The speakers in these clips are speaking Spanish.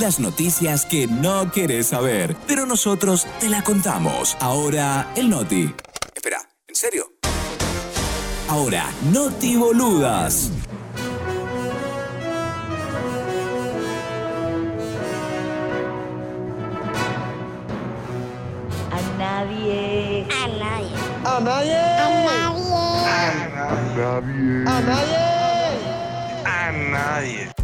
Las noticias que no querés saber, pero nosotros te la contamos. Ahora, el Noti. Espera, ¿en serio? Ahora, Noti Boludas. A nadie. A nadie. A nadie. A nadie. A nadie. A nadie.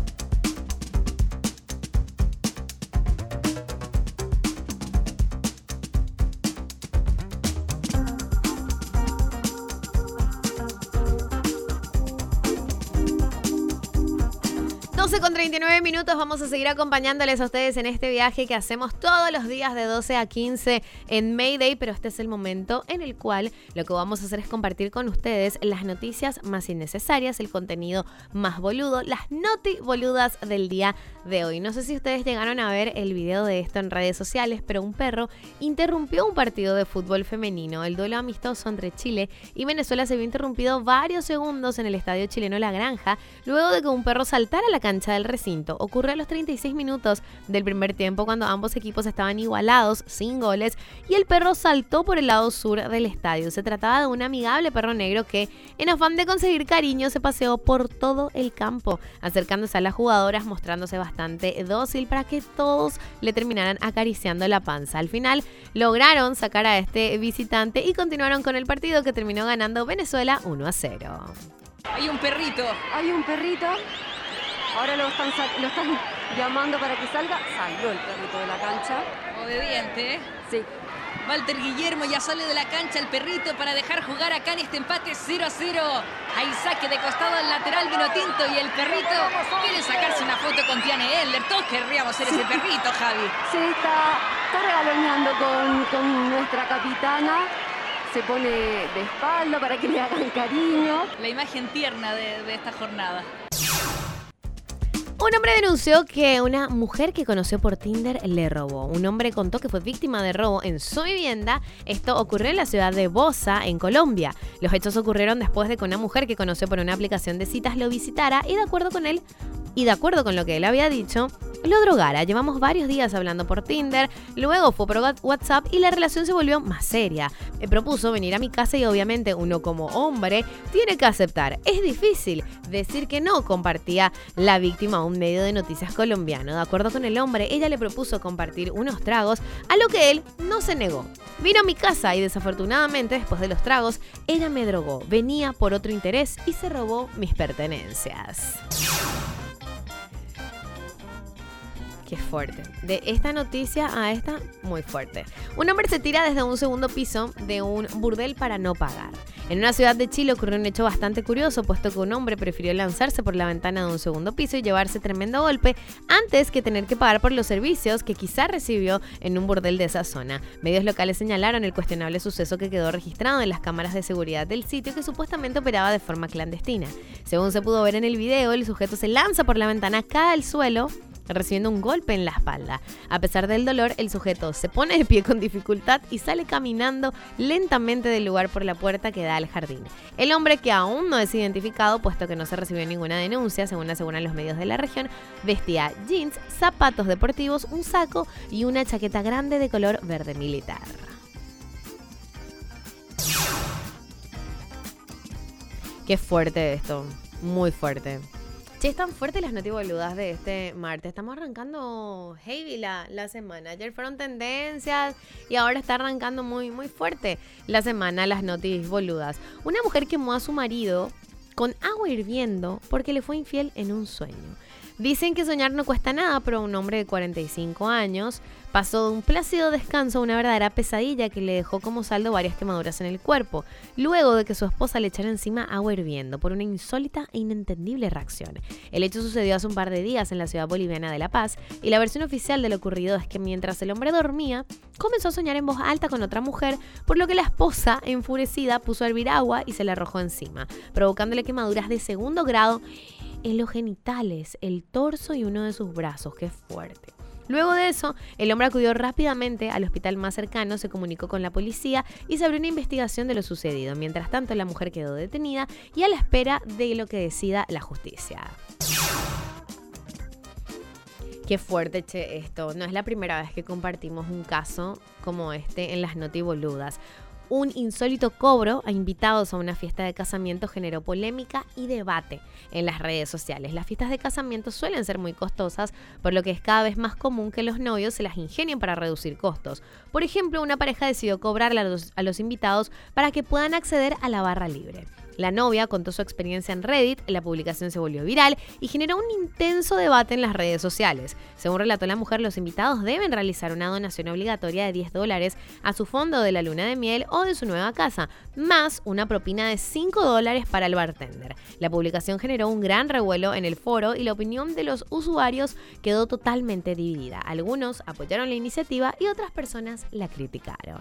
Con 39 minutos vamos a seguir acompañándoles a ustedes en este viaje que hacemos todos los días de 12 a 15 en Mayday, pero este es el momento en el cual lo que vamos a hacer es compartir con ustedes las noticias más innecesarias, el contenido más boludo, las noti boludas del día de hoy. No sé si ustedes llegaron a ver el video de esto en redes sociales, pero un perro interrumpió un partido de fútbol femenino. El duelo amistoso entre Chile y Venezuela se vio interrumpido varios segundos en el estadio chileno La Granja, luego de que un perro saltara la cancha del recinto. Ocurrió a los 36 minutos del primer tiempo cuando ambos equipos estaban igualados, sin goles, y el perro saltó por el lado sur del estadio. Se trataba de un amigable perro negro que, en afán de conseguir cariño, se paseó por todo el campo, acercándose a las jugadoras, mostrándose bastante dócil para que todos le terminaran acariciando la panza. Al final lograron sacar a este visitante y continuaron con el partido que terminó ganando Venezuela 1 a 0. Hay un perrito. Hay un perrito. Ahora lo están, sa- lo están llamando para que salga. Salió el perrito de la cancha. Obediente, ¿eh? Sí. Walter Guillermo ya sale de la cancha el perrito para dejar jugar acá en este empate 0 a 0. Hay saque de costado al lateral vino tinto y el perrito quiere sacarse una foto con Tiane Elder. Todos querríamos ser ese perrito, Javi. Sí, está, está regaloneando con, con nuestra capitana. Se pone de espalda para que le hagan cariño. La imagen tierna de, de esta jornada. Un hombre denunció que una mujer que conoció por Tinder le robó. Un hombre contó que fue víctima de robo en su vivienda. Esto ocurrió en la ciudad de Bosa, en Colombia. Los hechos ocurrieron después de que una mujer que conoció por una aplicación de citas lo visitara y de acuerdo con él y de acuerdo con lo que él había dicho, lo drogara. Llevamos varios días hablando por Tinder, luego fue por WhatsApp y la relación se volvió más seria. Me propuso venir a mi casa y obviamente uno como hombre tiene que aceptar. Es difícil decir que no, compartía la víctima a un medio de noticias colombiano. De acuerdo con el hombre, ella le propuso compartir unos tragos, a lo que él no se negó. Vino a mi casa y desafortunadamente después de los tragos, ella me drogó, venía por otro interés y se robó mis pertenencias. Qué fuerte. De esta noticia a esta, muy fuerte. Un hombre se tira desde un segundo piso de un burdel para no pagar. En una ciudad de Chile ocurrió un hecho bastante curioso, puesto que un hombre prefirió lanzarse por la ventana de un segundo piso y llevarse tremendo golpe antes que tener que pagar por los servicios que quizá recibió en un burdel de esa zona. Medios locales señalaron el cuestionable suceso que quedó registrado en las cámaras de seguridad del sitio que supuestamente operaba de forma clandestina. Según se pudo ver en el video, el sujeto se lanza por la ventana, cae al suelo recibiendo un golpe en la espalda. A pesar del dolor, el sujeto se pone de pie con dificultad y sale caminando lentamente del lugar por la puerta que da al jardín. El hombre, que aún no es identificado, puesto que no se recibió ninguna denuncia, según aseguran los medios de la región, vestía jeans, zapatos deportivos, un saco y una chaqueta grande de color verde militar. Qué fuerte esto, muy fuerte. Che, están fuertes las notiboludas de este martes. Estamos arrancando heavy la, la semana. Ayer fueron tendencias y ahora está arrancando muy, muy fuerte la semana las noticias boludas. Una mujer quemó a su marido con agua hirviendo porque le fue infiel en un sueño. Dicen que soñar no cuesta nada, pero un hombre de 45 años pasó de un plácido descanso a una verdadera pesadilla que le dejó como saldo varias quemaduras en el cuerpo, luego de que su esposa le echara encima agua hirviendo por una insólita e inentendible reacción. El hecho sucedió hace un par de días en la ciudad boliviana de La Paz y la versión oficial de lo ocurrido es que mientras el hombre dormía, comenzó a soñar en voz alta con otra mujer, por lo que la esposa, enfurecida, puso a hervir agua y se la arrojó encima, provocándole quemaduras de segundo grado en los genitales, el torso y uno de sus brazos. Qué fuerte. Luego de eso, el hombre acudió rápidamente al hospital más cercano, se comunicó con la policía y se abrió una investigación de lo sucedido. Mientras tanto, la mujer quedó detenida y a la espera de lo que decida la justicia. Qué fuerte, che, esto. No es la primera vez que compartimos un caso como este en las notiboludas. Un insólito cobro a invitados a una fiesta de casamiento generó polémica y debate en las redes sociales. Las fiestas de casamiento suelen ser muy costosas, por lo que es cada vez más común que los novios se las ingenien para reducir costos. Por ejemplo, una pareja decidió cobrarle a los, a los invitados para que puedan acceder a la barra libre. La novia contó su experiencia en Reddit, la publicación se volvió viral y generó un intenso debate en las redes sociales. Según relató la mujer, los invitados deben realizar una donación obligatoria de 10 dólares a su fondo de la luna de miel o de su nueva casa, más una propina de 5 dólares para el bartender. La publicación generó un gran revuelo en el foro y la opinión de los usuarios quedó totalmente dividida. Algunos apoyaron la iniciativa y otras personas la criticaron.